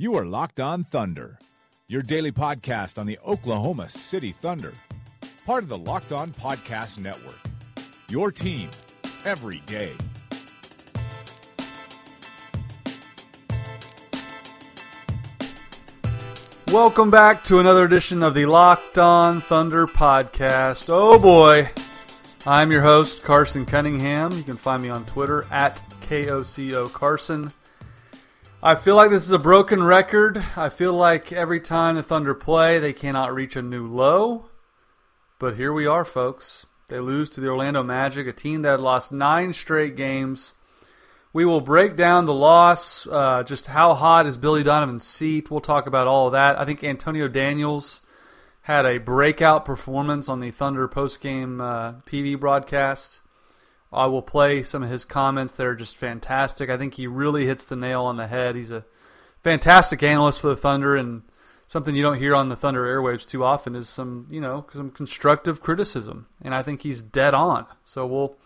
You are Locked On Thunder, your daily podcast on the Oklahoma City Thunder, part of the Locked On Podcast Network. Your team every day. Welcome back to another edition of the Locked On Thunder podcast. Oh boy, I'm your host, Carson Cunningham. You can find me on Twitter at KOCO Carson. I feel like this is a broken record. I feel like every time the Thunder play, they cannot reach a new low. But here we are, folks. They lose to the Orlando Magic, a team that had lost nine straight games. We will break down the loss, uh, just how hot is Billy Donovan's seat. We'll talk about all of that. I think Antonio Daniels had a breakout performance on the Thunder postgame uh, TV broadcast. I will play some of his comments that are just fantastic. I think he really hits the nail on the head. He's a fantastic analyst for the Thunder, and something you don't hear on the Thunder airwaves too often is some, you know, some constructive criticism, and I think he's dead on. So we'll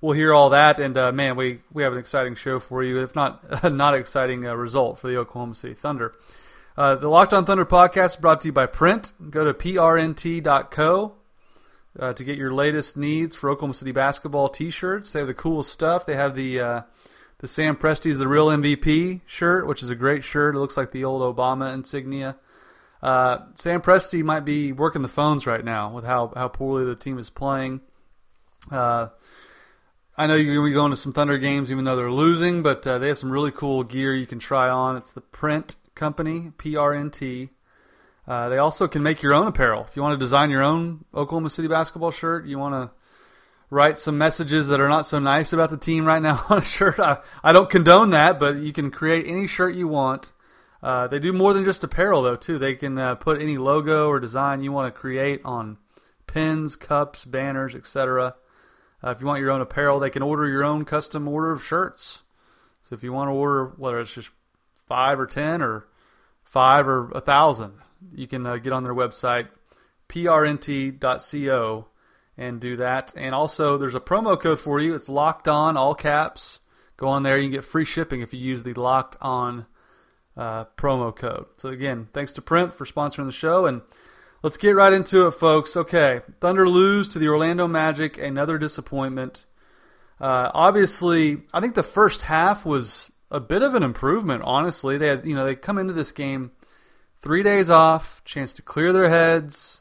we'll hear all that, and uh, man, we we have an exciting show for you. If not not exciting uh, result for the Oklahoma City Thunder. Uh, the Locked On Thunder podcast is brought to you by Print. Go to prnt.co uh, to get your latest needs for Oklahoma City basketball T-shirts. They have the coolest stuff. They have the uh, the Sam Presti's the real MVP shirt, which is a great shirt. It looks like the old Obama insignia. Uh, Sam Presti might be working the phones right now with how, how poorly the team is playing. Uh, I know you're going to be going to some Thunder games even though they're losing, but uh, they have some really cool gear you can try on. It's the Print Company, P R N T. Uh, they also can make your own apparel. If you want to design your own Oklahoma City basketball shirt, you want to write some messages that are not so nice about the team right now on a shirt. I, I don't condone that, but you can create any shirt you want. Uh, they do more than just apparel, though, too. They can uh, put any logo or design you want to create on pins, cups, banners, etc. Uh, if you want your own apparel, they can order your own custom order of shirts. So if you want to order, whether it's just five or ten or five or a thousand, you can uh, get on their website, prnt.co, and do that. And also, there's a promo code for you. It's locked on, all caps. Go on there. You can get free shipping if you use the locked on uh, promo code. So again, thanks to Print for sponsoring the show, and let's get right into it, folks. Okay, Thunder lose to the Orlando Magic, another disappointment. Uh, obviously, I think the first half was a bit of an improvement. Honestly, they had you know they come into this game three days off, chance to clear their heads,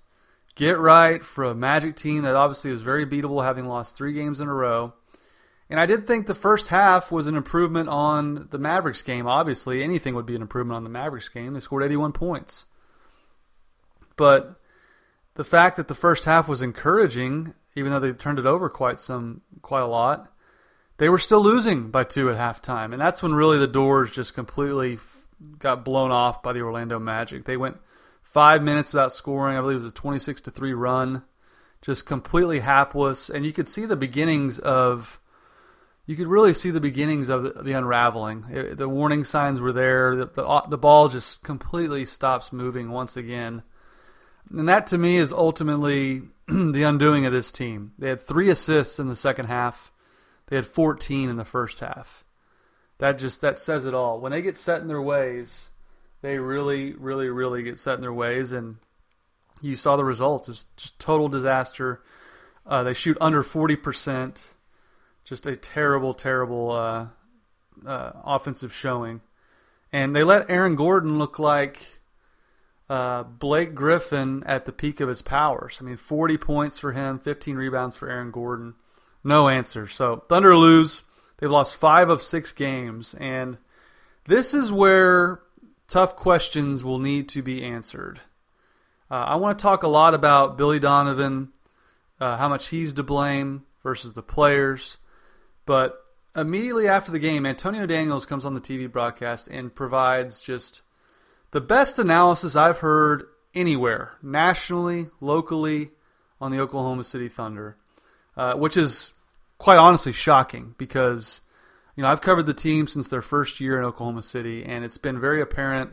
get right for a Magic team that obviously was very beatable, having lost three games in a row. And I did think the first half was an improvement on the Mavericks game. Obviously, anything would be an improvement on the Mavericks game. They scored 81 points. But the fact that the first half was encouraging, even though they turned it over quite some quite a lot, they were still losing by two at halftime. And that's when really the doors just completely got blown off by the Orlando Magic. They went five minutes without scoring. I believe it was a 26 to 3 run. Just completely hapless. And you could see the beginnings of you could really see the beginnings of the, the unraveling. It, the warning signs were there. The, the, uh, the ball just completely stops moving once again, and that to me is ultimately the undoing of this team. They had three assists in the second half. They had 14 in the first half. That just that says it all. When they get set in their ways, they really, really, really get set in their ways, and you saw the results. It's just total disaster. Uh, they shoot under 40 percent just a terrible, terrible uh, uh, offensive showing. And they let Aaron Gordon look like uh, Blake Griffin at the peak of his powers. I mean, 40 points for him, 15 rebounds for Aaron Gordon. No answer. So Thunder lose. They've lost five of six games. And this is where tough questions will need to be answered. Uh, I want to talk a lot about Billy Donovan, uh, how much he's to blame versus the players. But immediately after the game, Antonio Daniels comes on the TV broadcast and provides just the best analysis I've heard anywhere, nationally, locally, on the Oklahoma City Thunder, uh, which is quite honestly shocking because you know I've covered the team since their first year in Oklahoma City, and it's been very apparent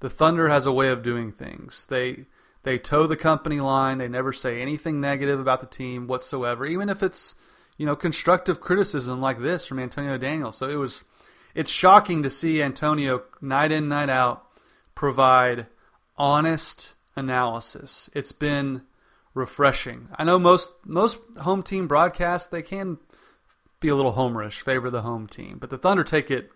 the Thunder has a way of doing things. They they toe the company line. They never say anything negative about the team whatsoever, even if it's you know constructive criticism like this from Antonio Daniels. So it was it's shocking to see Antonio night in night out provide honest analysis. It's been refreshing. I know most most home team broadcasts they can be a little homerish, favor the home team, but the Thunder take it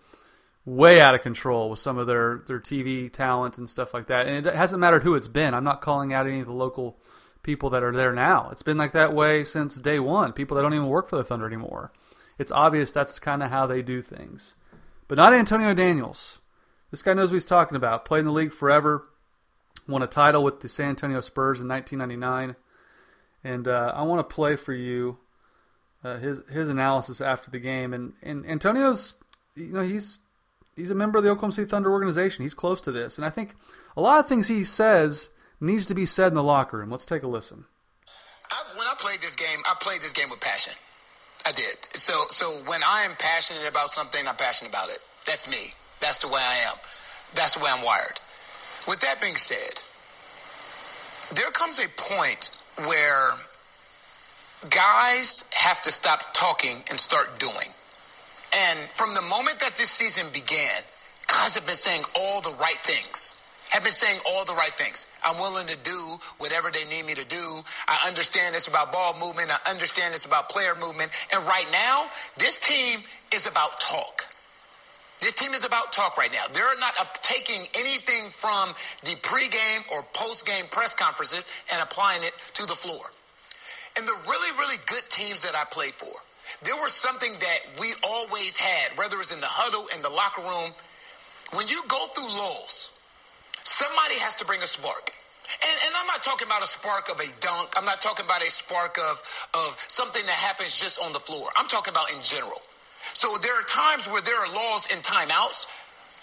way out of control with some of their their TV talent and stuff like that. And it hasn't mattered who it's been. I'm not calling out any of the local people that are there now. It's been like that way since day one. People that don't even work for the Thunder anymore. It's obvious that's kind of how they do things. But not Antonio Daniels. This guy knows what he's talking about. Played in the league forever. Won a title with the San Antonio Spurs in 1999. And uh, I want to play for you uh, his his analysis after the game. And, and Antonio's, you know, he's he's a member of the Oklahoma City Thunder organization. He's close to this, and I think a lot of things he says needs to be said in the locker room. Let's take a listen. I, when I played this game, I played this game with passion. I did. So, so when I am passionate about something, I'm passionate about it. That's me. That's the way I am. That's the way I'm wired. With that being said, there comes a point where guys have to stop talking and start doing. And from the moment that this season began, guys have been saying all the right things. Have been saying all the right things. I'm willing to do whatever they need me to do. I understand it's about ball movement. I understand it's about player movement. And right now, this team is about talk. This team is about talk right now. They're not taking anything from the pregame or postgame press conferences and applying it to the floor. And the really, really good teams that I played for, there was something that we always had, whether it's in the huddle, in the locker room. When you go through lulls, somebody has to bring a spark. And, and, I'm not talking about a spark of a dunk. I'm not talking about a spark of, of something that happens just on the floor. I'm talking about in general. So there are times where there are laws and timeouts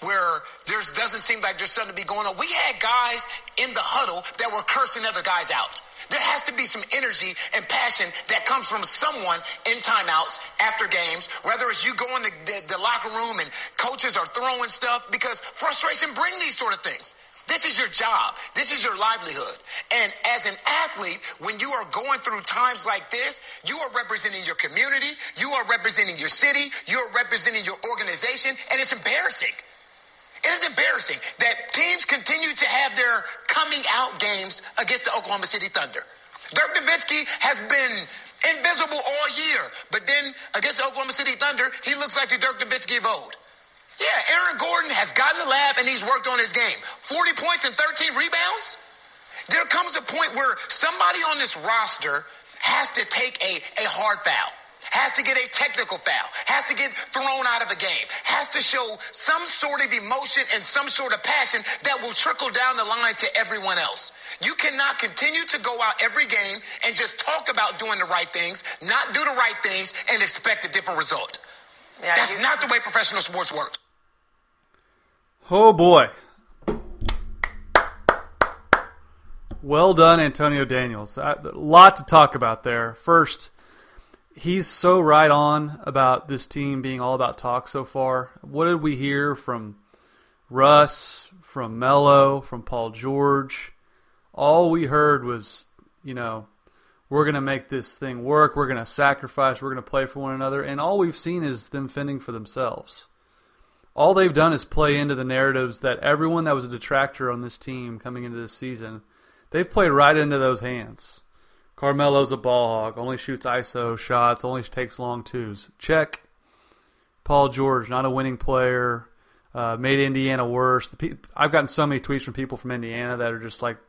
where there doesn't seem like there's something to be going on. We had guys in the huddle that were cursing other guys out. There has to be some energy and passion that comes from someone in timeouts after games, whether it's you going to the, the, the locker room and coaches are throwing stuff because frustration brings these sort of things. This is your job. This is your livelihood. And as an athlete, when you are going through times like this, you are representing your community, you are representing your city, you are representing your organization, and it's embarrassing. It is embarrassing that teams continue to have their coming out games against the Oklahoma City Thunder. Dirk Nowitzki has been invisible all year, but then against the Oklahoma City Thunder, he looks like the Dirk Nowitzki of old. Yeah, Aaron Gordon has gotten the lab and he's worked on his game. 40 points and 13 rebounds. There comes a point where somebody on this roster has to take a, a hard foul has to get a technical foul, has to get thrown out of the game, has to show some sort of emotion and some sort of passion that will trickle down the line to everyone else. You cannot continue to go out every game and just talk about doing the right things, not do the right things, and expect a different result. Yeah, That's you- not the way professional sports works. Oh boy. Well done, Antonio Daniels. A lot to talk about there. First, he's so right on about this team being all about talk so far. What did we hear from Russ, from Melo, from Paul George? All we heard was, you know, we're going to make this thing work. We're going to sacrifice. We're going to play for one another. And all we've seen is them fending for themselves. All they've done is play into the narratives that everyone that was a detractor on this team coming into this season, they've played right into those hands. Carmelo's a ball hog, only shoots ISO shots, only takes long twos. Check. Paul George, not a winning player, uh, made Indiana worse. Pe- I've gotten so many tweets from people from Indiana that are just like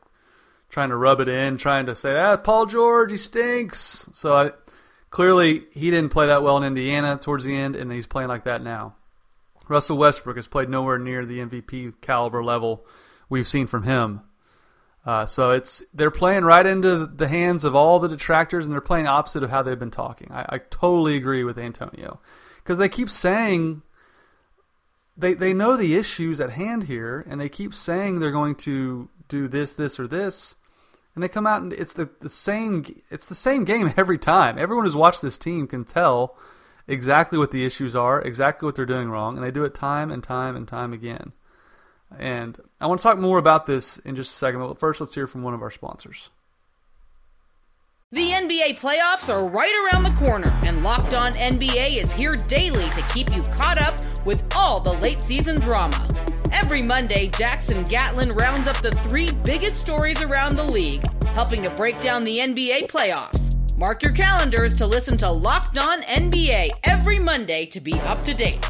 trying to rub it in, trying to say, ah, Paul George, he stinks. So I, clearly he didn't play that well in Indiana towards the end, and he's playing like that now. Russell Westbrook has played nowhere near the MVP caliber level we've seen from him. Uh, so it's they're playing right into the hands of all the detractors, and they're playing opposite of how they've been talking. I, I totally agree with Antonio because they keep saying they they know the issues at hand here, and they keep saying they're going to do this, this, or this, and they come out and it's the, the same it's the same game every time. Everyone who's watched this team can tell exactly what the issues are, exactly what they're doing wrong, and they do it time and time and time again. And I want to talk more about this in just a second, but first let's hear from one of our sponsors. The NBA playoffs are right around the corner, and Locked On NBA is here daily to keep you caught up with all the late season drama. Every Monday, Jackson Gatlin rounds up the three biggest stories around the league, helping to break down the NBA playoffs. Mark your calendars to listen to Locked On NBA every Monday to be up to date.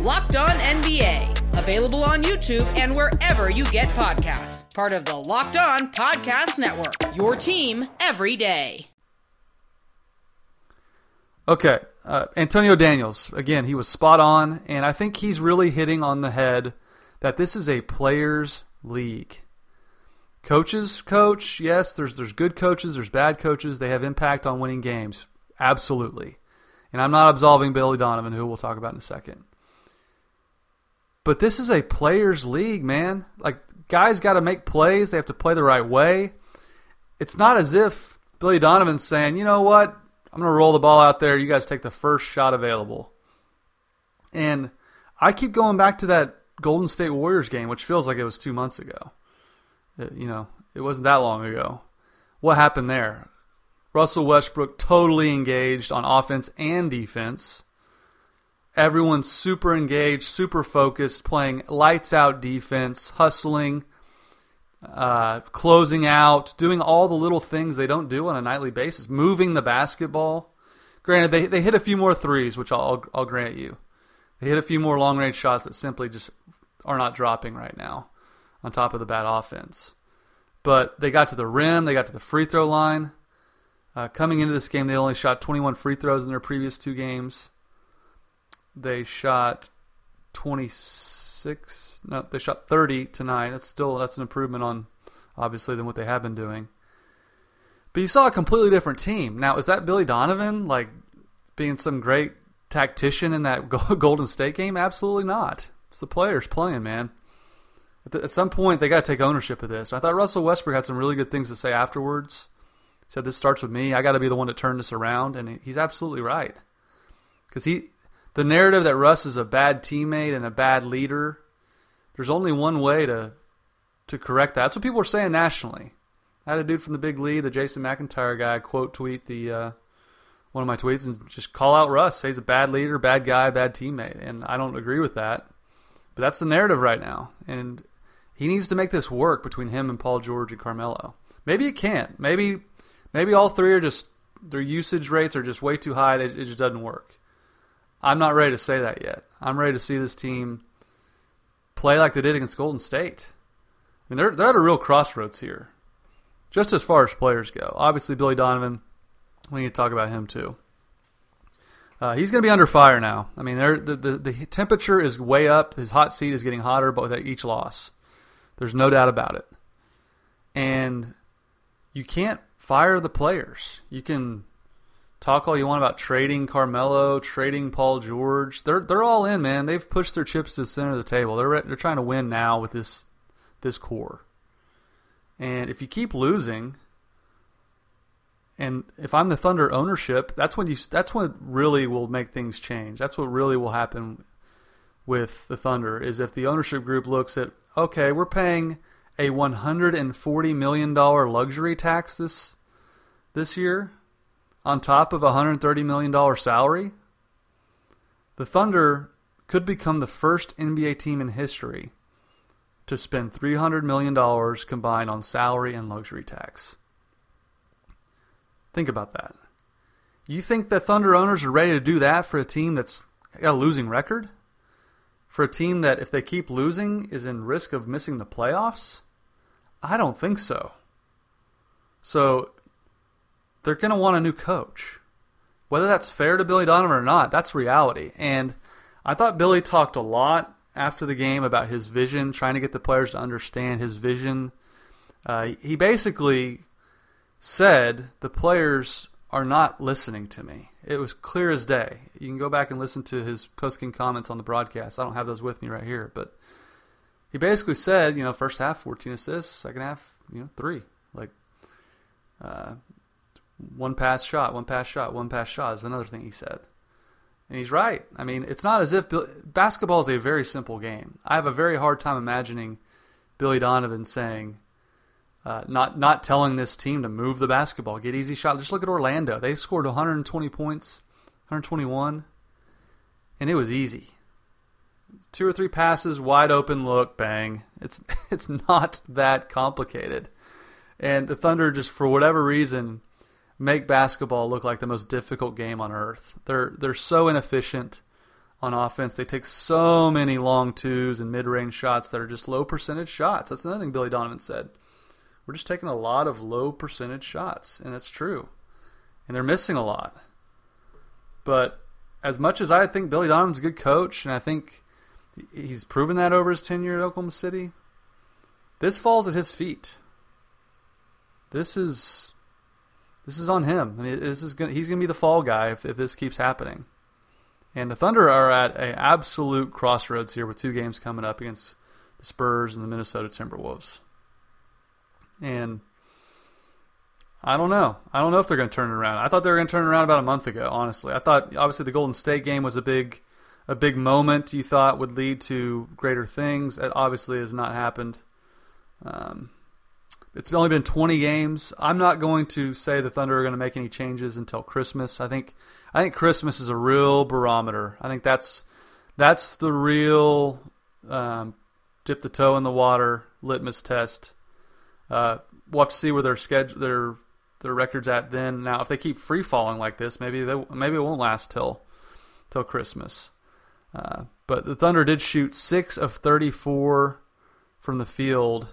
Locked On NBA, available on YouTube and wherever you get podcasts. Part of the Locked On Podcast Network, your team every day. Okay, uh, Antonio Daniels, again, he was spot on, and I think he's really hitting on the head that this is a players' league. Coaches coach, yes, there's there's good coaches, there's bad coaches, they have impact on winning games. Absolutely. And I'm not absolving Billy Donovan, who we'll talk about in a second. But this is a players' league, man. Like guys got to make plays, they have to play the right way. It's not as if Billy Donovan's saying, "You know what? I'm going to roll the ball out there. You guys take the first shot available." And I keep going back to that Golden State Warriors game, which feels like it was 2 months ago. Uh, you know, it wasn't that long ago. What happened there? Russell Westbrook totally engaged on offense and defense. Everyone's super engaged, super focused, playing lights out defense, hustling, uh, closing out, doing all the little things they don't do on a nightly basis, moving the basketball. Granted, they, they hit a few more threes, which I'll, I'll grant you. They hit a few more long range shots that simply just are not dropping right now on top of the bad offense. But they got to the rim, they got to the free throw line. Uh, coming into this game, they only shot 21 free throws in their previous two games. They shot 26. No, they shot 30 tonight. That's still that's an improvement on obviously than what they have been doing. But you saw a completely different team. Now, is that Billy Donovan like being some great tactician in that Golden State game? Absolutely not. It's the players playing, man at some point they got to take ownership of this. I thought Russell Westbrook had some really good things to say afterwards. He said this starts with me. I got to be the one to turn this around, and he's absolutely right. Because he, the narrative that Russ is a bad teammate and a bad leader, there's only one way to to correct that. That's what people are saying nationally. I had a dude from the Big Lead, the Jason McIntyre guy, quote tweet the uh, one of my tweets and just call out Russ. Say he's a bad leader, bad guy, bad teammate, and I don't agree with that. But that's the narrative right now, and he needs to make this work between him and Paul George and Carmelo. Maybe it can't. Maybe maybe all three are just their usage rates are just way too high. It, it just doesn't work. I'm not ready to say that yet. I'm ready to see this team play like they did against Golden State. I mean, they're they're at a real crossroads here, just as far as players go. Obviously, Billy Donovan. We need to talk about him too. Uh, he's going to be under fire now. I mean, the, the the temperature is way up. His hot seat is getting hotter, but with each loss. There's no doubt about it. And you can't fire the players. You can talk all you want about trading Carmelo, trading Paul George. They're they're all in, man. They've pushed their chips to the center of the table. They're they're trying to win now with this this core. And if you keep losing, and if I'm the Thunder ownership, that's when you that's when really will make things change. That's what really will happen with the Thunder is if the ownership group looks at okay, we're paying a 140 million dollar luxury tax this this year on top of a 130 million dollar salary. The Thunder could become the first NBA team in history to spend 300 million dollars combined on salary and luxury tax. Think about that. You think the Thunder owners are ready to do that for a team that's got a losing record? For a team that, if they keep losing, is in risk of missing the playoffs? I don't think so. So they're going to want a new coach. Whether that's fair to Billy Donovan or not, that's reality. And I thought Billy talked a lot after the game about his vision, trying to get the players to understand his vision. Uh, he basically said the players are not listening to me. It was clear as day. You can go back and listen to his post game comments on the broadcast. I don't have those with me right here, but he basically said, you know, first half 14 assists, second half, you know, three. Like, uh, one pass shot, one pass shot, one pass shot is another thing he said. And he's right. I mean, it's not as if basketball is a very simple game. I have a very hard time imagining Billy Donovan saying, uh, not not telling this team to move the basketball, get easy shot. Just look at Orlando; they scored 120 points, 121, and it was easy. Two or three passes, wide open look, bang. It's it's not that complicated, and the Thunder just for whatever reason make basketball look like the most difficult game on earth. They're they're so inefficient on offense. They take so many long twos and mid-range shots that are just low percentage shots. That's another thing Billy Donovan said we're just taking a lot of low percentage shots, and that's true. And they're missing a lot. But as much as I think Billy Donovan's a good coach, and I think he's proven that over his tenure at Oklahoma City, this falls at his feet. This is this is on him. I mean, this is gonna, he's going to be the fall guy if, if this keeps happening. And the Thunder are at an absolute crossroads here with two games coming up against the Spurs and the Minnesota Timberwolves. And I don't know. I don't know if they're going to turn it around. I thought they were going to turn it around about a month ago. Honestly, I thought obviously the Golden State game was a big, a big moment. You thought would lead to greater things. It obviously has not happened. Um, it's only been 20 games. I'm not going to say the Thunder are going to make any changes until Christmas. I think, I think Christmas is a real barometer. I think that's that's the real um, dip the toe in the water litmus test uh, we'll have to see where their schedule, their their records at then. Now, if they keep free falling like this, maybe they maybe it won't last till till Christmas. Uh, but the Thunder did shoot six of thirty-four from the field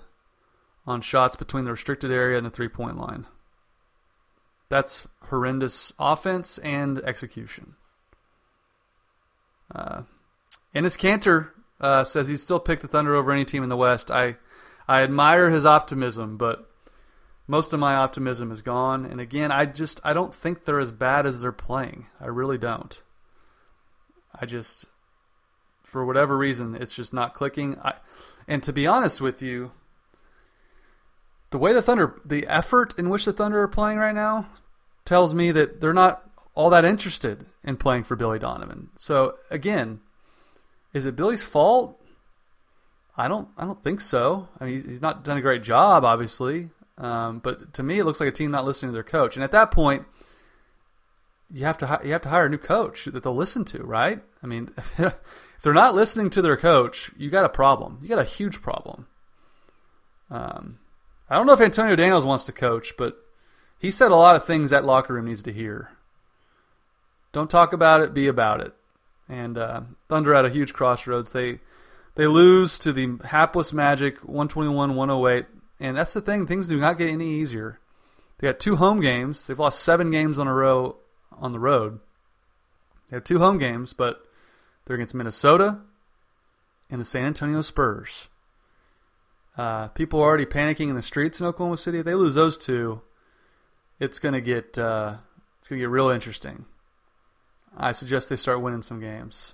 on shots between the restricted area and the three-point line. That's horrendous offense and execution. Uh, Enes Kanter uh, says he'd still pick the Thunder over any team in the West. I I admire his optimism, but most of my optimism is gone. And again, I just I don't think they're as bad as they're playing. I really don't. I just for whatever reason, it's just not clicking. I, and to be honest with you, the way the Thunder, the effort in which the Thunder are playing right now, tells me that they're not all that interested in playing for Billy Donovan. So again, is it Billy's fault? I don't. I don't think so. I mean, he's, he's not done a great job, obviously. Um, but to me, it looks like a team not listening to their coach. And at that point, you have to you have to hire a new coach that they'll listen to, right? I mean, if they're not listening to their coach, you got a problem. You got a huge problem. Um, I don't know if Antonio Daniels wants to coach, but he said a lot of things that locker room needs to hear. Don't talk about it, be about it. And uh, Thunder at a huge crossroads. They they lose to the hapless Magic 121 108. And that's the thing, things do not get any easier. They got two home games. They've lost seven games on a row on the road. They have two home games, but they're against Minnesota and the San Antonio Spurs. Uh, people are already panicking in the streets in Oklahoma City. If they lose those two, it's gonna get uh, it's gonna get real interesting. I suggest they start winning some games.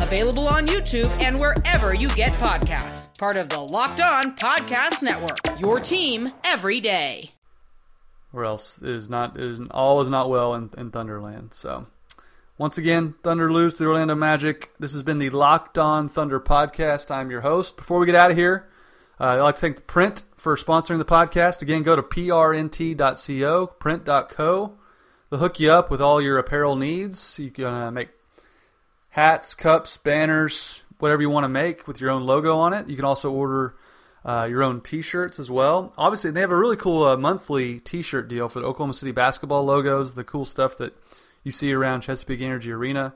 available on YouTube and wherever you get podcasts part of the Locked On Podcast Network. Your team every day. Or else it is not it is all is not well in, in Thunderland. So once again, Thunder lose the Orlando Magic. This has been the Locked On Thunder podcast. I'm your host. Before we get out of here, uh, I'd like to thank Print for sponsoring the podcast. Again, go to prnt.co, print.co. They'll hook you up with all your apparel needs. You can uh, make hats, cups, banners, whatever you want to make with your own logo on it. You can also order uh, your own T-shirts as well. Obviously, they have a really cool uh, monthly T-shirt deal for the Oklahoma City basketball logos, the cool stuff that you see around Chesapeake Energy Arena.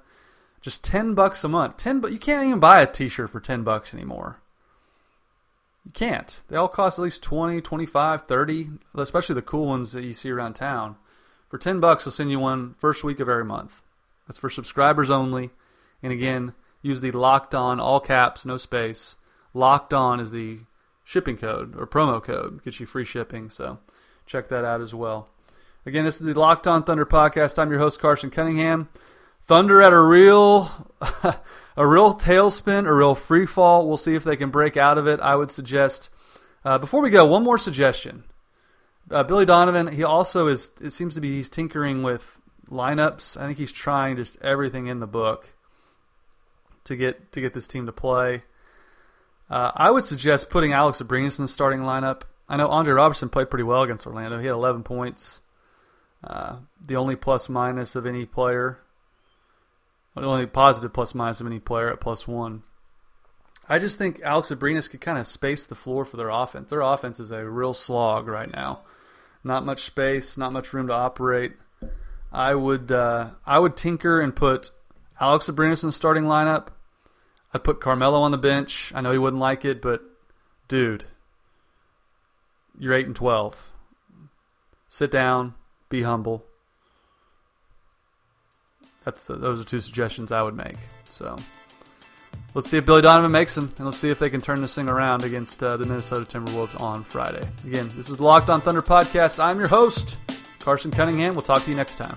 Just ten bucks a month. Ten, but you can't even buy a T-shirt for ten bucks anymore. You can't. They all cost at least 20, 25, 30, especially the cool ones that you see around town. For 10 bucks, they'll send you one first week of every month. That's for subscribers only. And again, use the locked on, all caps, no space. Locked on is the shipping code or promo code. Gets you free shipping. So check that out as well. Again, this is the Locked On Thunder podcast. I'm your host, Carson Cunningham. Thunder at a real. a real tailspin, a real free fall. We'll see if they can break out of it. I would suggest. Uh, before we go, one more suggestion. Uh, Billy Donovan, he also is. It seems to be he's tinkering with lineups. I think he's trying just everything in the book to get to get this team to play. Uh, I would suggest putting Alex Abrines in the starting lineup. I know Andre Roberson played pretty well against Orlando. He had 11 points, uh, the only plus minus of any player the only positive plus minus of any player at plus one. I just think Alex Abrines could kind of space the floor for their offense. Their offense is a real slog right now. Not much space, not much room to operate. I would uh, I would tinker and put Alex Abrines in the starting lineup. I'd put Carmelo on the bench. I know he wouldn't like it, but dude, you're eight and twelve. Sit down, be humble. That's the, those are two suggestions I would make. So let's see if Billy Donovan makes them, and let's see if they can turn this thing around against uh, the Minnesota Timberwolves on Friday. Again, this is Locked On Thunder podcast. I'm your host, Carson Cunningham. We'll talk to you next time.